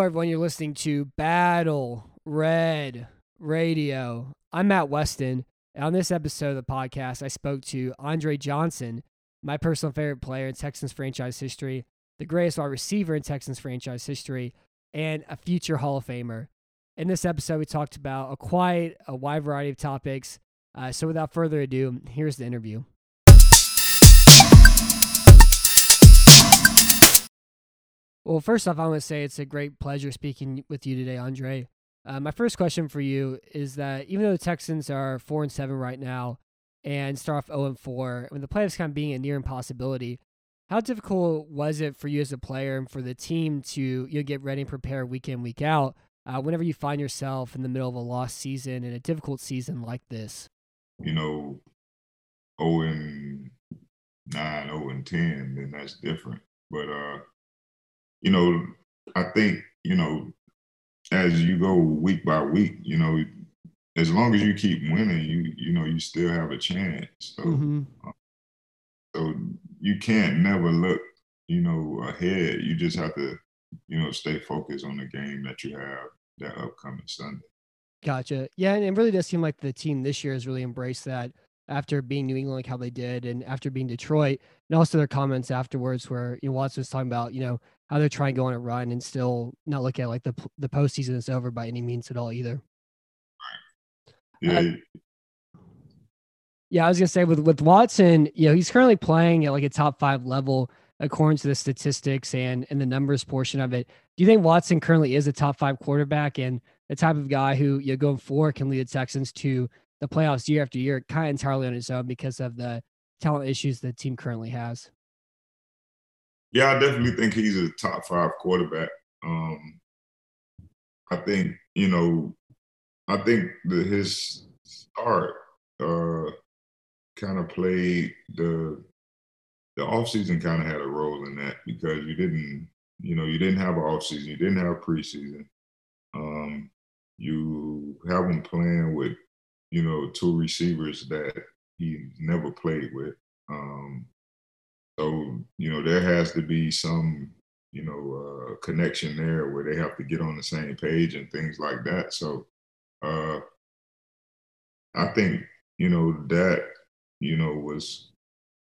Hello, everyone. You're listening to Battle Red Radio. I'm Matt Weston. On this episode of the podcast, I spoke to Andre Johnson, my personal favorite player in Texans franchise history, the greatest wide receiver in Texans franchise history, and a future Hall of Famer. In this episode, we talked about a quite a wide variety of topics. Uh, so, without further ado, here's the interview. Well, first off, I want to say it's a great pleasure speaking with you today, Andre. Uh, my first question for you is that even though the Texans are four and seven right now and start off zero and four, with the playoffs kind of being a near impossibility, how difficult was it for you as a player and for the team to you know, get ready and prepare week in week out uh, whenever you find yourself in the middle of a lost season and a difficult season like this? You know, 0 and 9, 0 and 10, then that's different. But uh, you know, I think, you know, as you go week by week, you know, as long as you keep winning, you you know, you still have a chance. So Mhm. so you can't never look, you know, ahead. You just have to, you know, stay focused on the game that you have that upcoming Sunday. Gotcha. Yeah, and it really does seem like the team this year has really embraced that after being New England like how they did and after being Detroit and also their comments afterwards where you know Watson was talking about, you know, how they're trying to go on a run and still not look at like the the postseason is over by any means at all either. Yeah, Yeah, I was gonna say with with Watson, you know, he's currently playing at like a top five level according to the statistics and and the numbers portion of it. Do you think Watson currently is a top five quarterback and the type of guy who you know, going forward can lead the Texans to the playoffs year after year, kind of entirely on his own because of the talent issues the team currently has? Yeah, I definitely think he's a top five quarterback. Um, I think you know, I think that his start uh, kind of played the the offseason kind of had a role in that because you didn't, you know, you didn't have an offseason, you didn't have preseason. Um, you have him playing with, you know, two receivers that he never played with. Um, so, you know, there has to be some, you know, uh, connection there where they have to get on the same page and things like that. So, uh, I think, you know, that, you know, was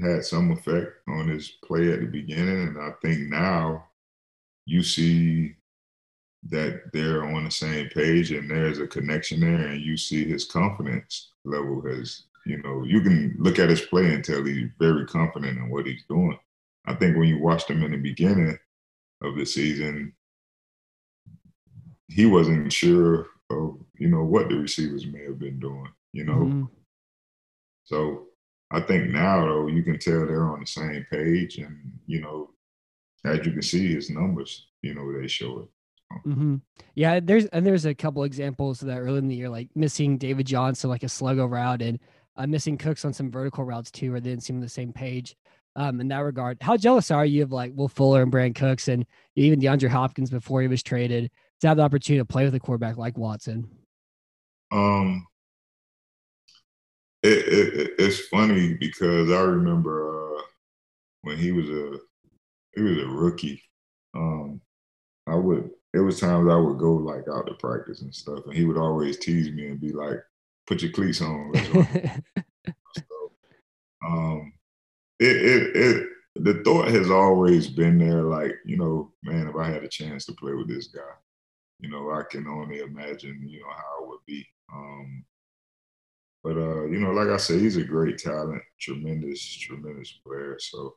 had some effect on his play at the beginning. And I think now you see that they're on the same page and there's a connection there and you see his confidence level has you know you can look at his play and tell he's very confident in what he's doing. I think when you watched him in the beginning of the season he wasn't sure of you know what the receivers may have been doing you know? Mhm. so i think now though you can tell they're on the same page and you know as you can see his numbers you know they show it. Hmm Yeah, there's and there's a couple examples of that early in the year, like missing David Johnson like a sluggo route, and uh, missing Cooks on some vertical routes too, where they didn't seem on the same page. Um, in that regard, how jealous are you of like Will Fuller and Brandin Cooks and even DeAndre Hopkins before he was traded to have the opportunity to play with a quarterback like Watson? Um, it, it it- it's funny because I remember uh, when he was a he was a rookie. Um, I would there was times I would go like out to practice and stuff, and he would always tease me and be like, "Put your cleats on." so, um, it it it the thought has always been there, like you know, man, if I had a chance to play with this guy, you know, I can only imagine, you know, how it would be. Um, but uh, you know, like I said, he's a great talent, tremendous, tremendous player. So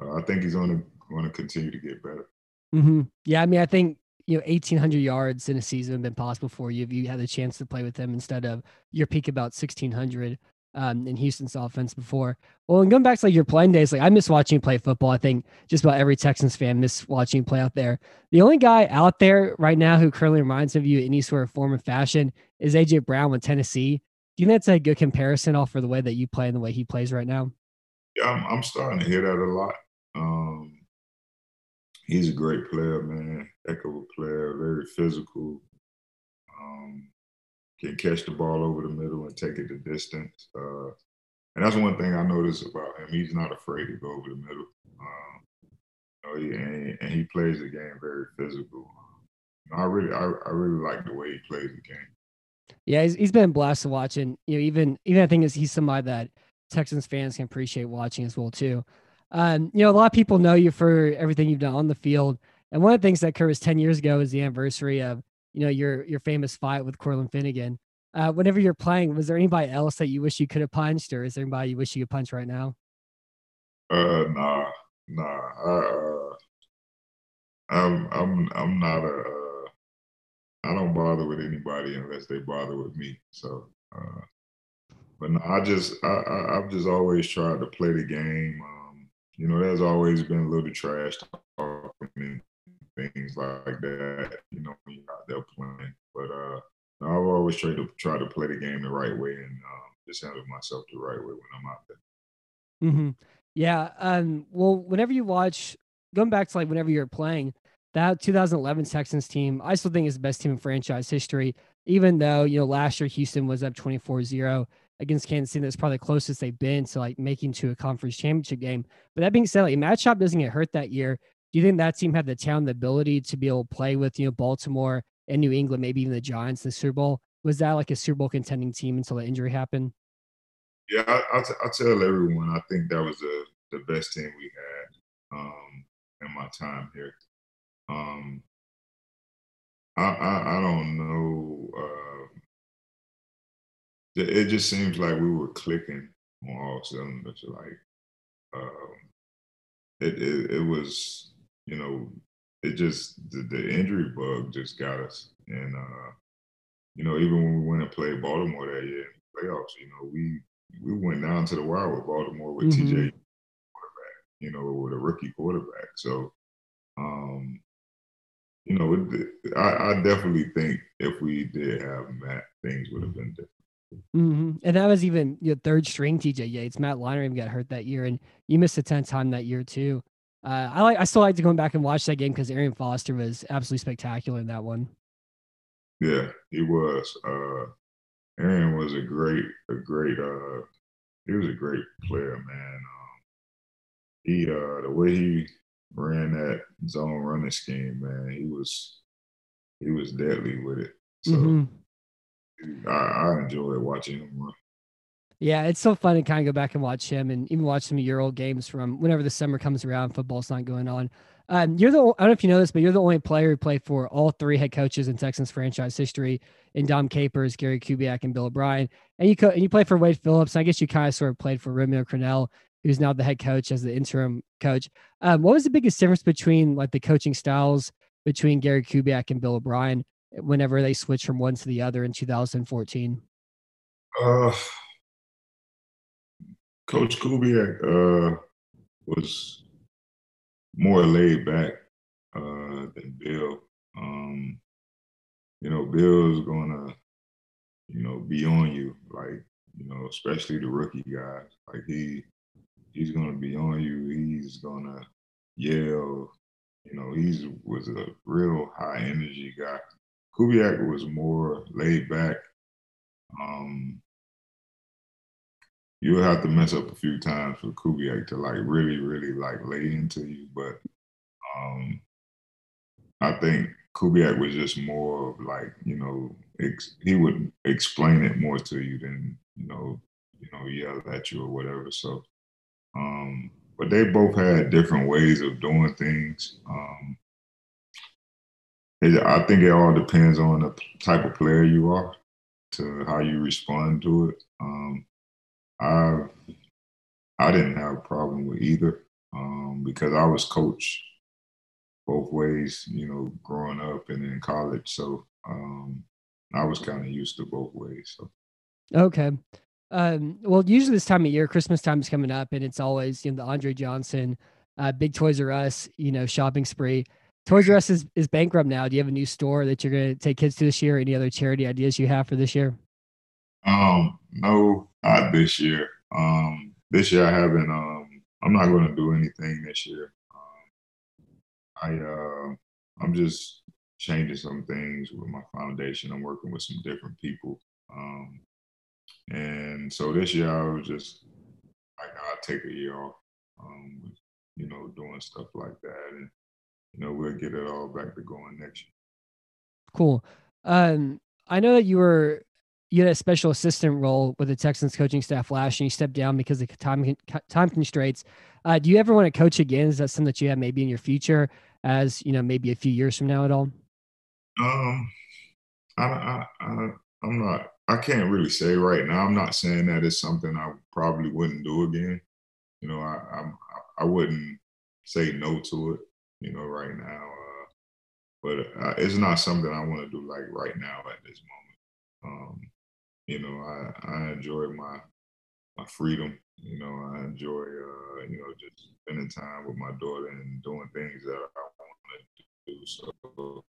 uh, I think he's going to going to continue to get better. hmm Yeah, I mean, I think you know, eighteen hundred yards in a season have been possible for you if you had the chance to play with him instead of your peak about sixteen hundred. um, in Houston's offense before. Well, and going back to like your playing days, like I miss watching you play football. I think just about every Texans fan miss watching you play out there. The only guy out there right now who currently reminds of you in any sort of form of fashion is AJ Brown with Tennessee. Do you think that's a good comparison off for the way that you play and the way he plays right now? Yeah, I'm, I'm starting to hear that a lot. Um, he's a great player, man. Heck of a player, very physical. Um, can catch the ball over the middle and take it the distance. Uh, and that's one thing I noticed about him. He's not afraid to go over the middle. Um, you know, he, and, and, he plays the game very physical. You know, I really, I, I, really like the way he plays the game. Yeah, he's, he's been blessed to watch, and you know, even even I think is he's somebody that Texans fans can appreciate watching as well too. Um, you know, a lot of people know you for everything you've done on the field, and one of the things that was ten years ago is the anniversary of you know your your famous fight with Cortland Finnegan. Uh, whenever you're playing, was there anybody else that you wish you could have punched, or is there anybody you wish you could punch right now? Uh, nah, nah. I, uh, I'm, I'm, I'm not a. Uh, I don't bother with anybody unless they bother with me. So, uh, but no, I just, I, I, have just always tried to play the game. Um, you know, there's always been a little trash talking and things like that, you know, when you're out there playing. But uh, I've always tried to try to play the game the right way and um, just handle myself the right way when I'm out there. Mm-hmm. Yeah. Um, well, whenever you watch, going back to like whenever you're playing, that 2011 Texans team, I still think is the best team in franchise history. Even though you know last year Houston was up 24-0 against Kansas City, that's probably the closest they've been to like making to a conference championship game. But that being said, like Matt Schaub doesn't get hurt that year do you think that team had the talent, the ability to be able to play with, you know, Baltimore and New England, maybe even the Giants in the Super Bowl? Was that like a Super Bowl contending team until the injury happened? Yeah, I, I, t- I tell everyone I think that was the, the best team we had um, in my time here. Um, I, I, I don't know. Uh, it just seems like we were clicking on all cylinders. Like um, it, it, it was you know, it just the, the injury bug just got us. And uh, you know, even when we went and played Baltimore that year in the playoffs, you know, we we went down to the wire with Baltimore with mm-hmm. TJ quarterback, you know, with a rookie quarterback. So um, you know, it, I, I, definitely think if we did have Matt, things would have been different. Mm-hmm. And that was even your third string TJ Yates. Matt Leinart even got hurt that year, and you missed a 10th time that year too. Uh, I like. I still like to go back and watch that game because Arian Foster was absolutely spectacular in that one. Yeah, he was. Uh, Arian was a great, a great. Uh, he was a great player, man. Um, he, uh, the way he ran that zone running scheme, man, he was, he was deadly with it. So mm-hmm. I, I enjoyed watching him. Yeah, it's so fun to kind of go back and watch him and even watch some of your old games from whenever the summer comes around, football's not going on. Um, you're the I don't know if you know this, but you're the only player who played for all three head coaches in Texans franchise history in Dom Capers, Gary Kubiak, and Bill O'Brien. And you co- and you played for Wade Phillips. I guess you kind of sort of played for Romeo Crennel, who's now the head coach as the interim coach. Um, what was the biggest difference between like the coaching styles between Gary Kubiak and Bill O'Brien whenever they switched from one to the other in 2014? Uh, Coach Kubiak uh, was more laid back uh, than Bill. Um, you know, Bill's gonna, you know, be on you, like, you know, especially the rookie guys. Like he he's gonna be on you. He's gonna yell. You know, he's was a real high energy guy. Kubiak was more laid back. Um, you'll have to mess up a few times for Kubiak to like really, really like lay into you. But um, I think Kubiak was just more of like, you know, ex- he would explain it more to you than, you know, you know, yell at you or whatever. So, um, but they both had different ways of doing things. Um, it, I think it all depends on the type of player you are to how you respond to it. Um, I I didn't have a problem with either um, because I was coached both ways, you know, growing up and in college. So um, I was kind of used to both ways. So okay. Um, well, usually this time of year, Christmas time is coming up, and it's always you know the Andre Johnson, uh, big Toys R Us, you know, shopping spree. Toys R Us is, is bankrupt now. Do you have a new store that you're going to take kids to this year? Any other charity ideas you have for this year? Um, no, not this year. Um, this year I haven't. Um, I'm not going to do anything this year. Um, I uh, I'm just changing some things with my foundation. I'm working with some different people. Um, and so this year I was just like, I'll take a year off, um, you know, doing stuff like that. And, you know, we'll get it all back to going next year. Cool. Um, I know that you were you had a special assistant role with the Texans coaching staff last year. And you stepped down because of time time constraints. Uh, do you ever want to coach again? Is that something that you have maybe in your future, as you know, maybe a few years from now at all? Um, I, I, I I'm not. I can't really say right now. I'm not saying that it's something I probably wouldn't do again. You know, I I'm, I wouldn't say no to it. You know, right now. Uh, but uh, it's not something I want to do like right now at this moment. Um, you know, I I enjoy my my freedom. You know, I enjoy uh, you know just spending time with my daughter and doing things that I want to do. So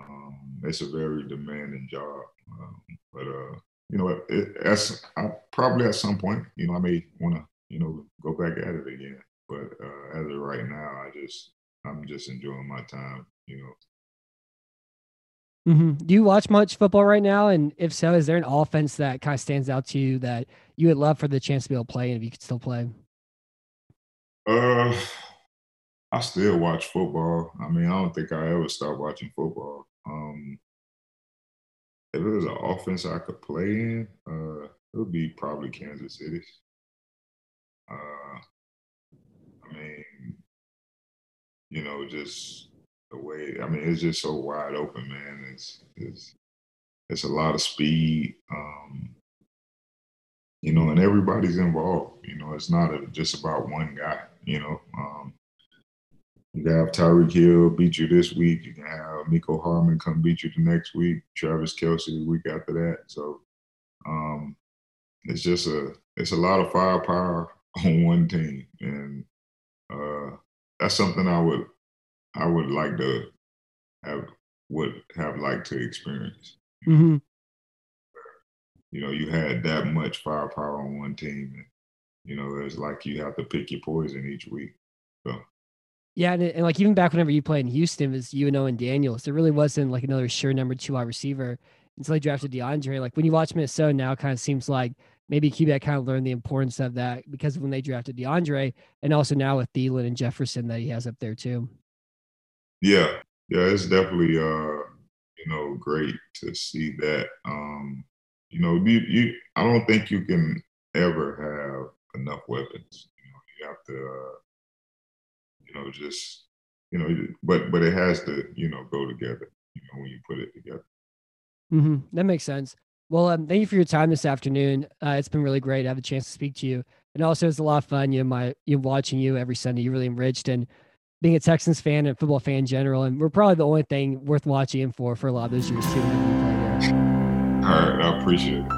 um, it's a very demanding job, um, but uh, you know, it, as I, probably at some point, you know, I may want to, you know, go back at it again. But uh, as of right now, I just, I'm just enjoying my time. You know. Mm-hmm. Do you watch much football right now? And if so, is there an offense that kind of stands out to you that you would love for the chance to be able to play, and if you could still play? Uh, I still watch football. I mean, I don't think I ever stopped watching football. Um, if it was an offense I could play in, uh, it would be probably Kansas City. Uh, I mean, you know, just the way. I mean, it's just so wide open, man. It's it's it's a lot of speed. Um, you know, and everybody's involved. You know, it's not a, just about one guy. You know, um, you can have Tyreek Hill beat you this week. You can have Mecole Hardman come beat you the next week. Travis Kelce the week after that. So um, it's just a it's a lot of firepower on one team, and uh, that's something I would I would like to have would have liked to experience. Mm-hmm. You know, you had that much firepower on one team, and you know it's like you have to pick your poison each week. So yeah, and, and, like even back whenever you played in Houston, it was you and Owen Daniels. There really wasn't like another sure number two wide receiver until they drafted DeAndre. Like when you watch Minnesota now, kind of seems like maybe Kubiak kind of learned the importance of that because of when they drafted DeAndre, and also now with Thielen and Jefferson that he has up there too. Yeah, yeah, it's definitely uh, you know great to see that. Um, you know, you, you I don't think you can ever have enough weapons. You know, you have to. Uh, you know, just you know, but but it has to you know go together. You know, when you put it together. Mm-hmm. That makes sense. Well, um, thank you for your time this afternoon. Uh, it's been really great to have a chance to speak to you, and also it's a lot of fun. You know, my you watching you every Sunday. You really enriched and being a Texans fan and football fan in general, and we're probably the only thing worth watching for for a lot of those years too. All right, I appreciate it.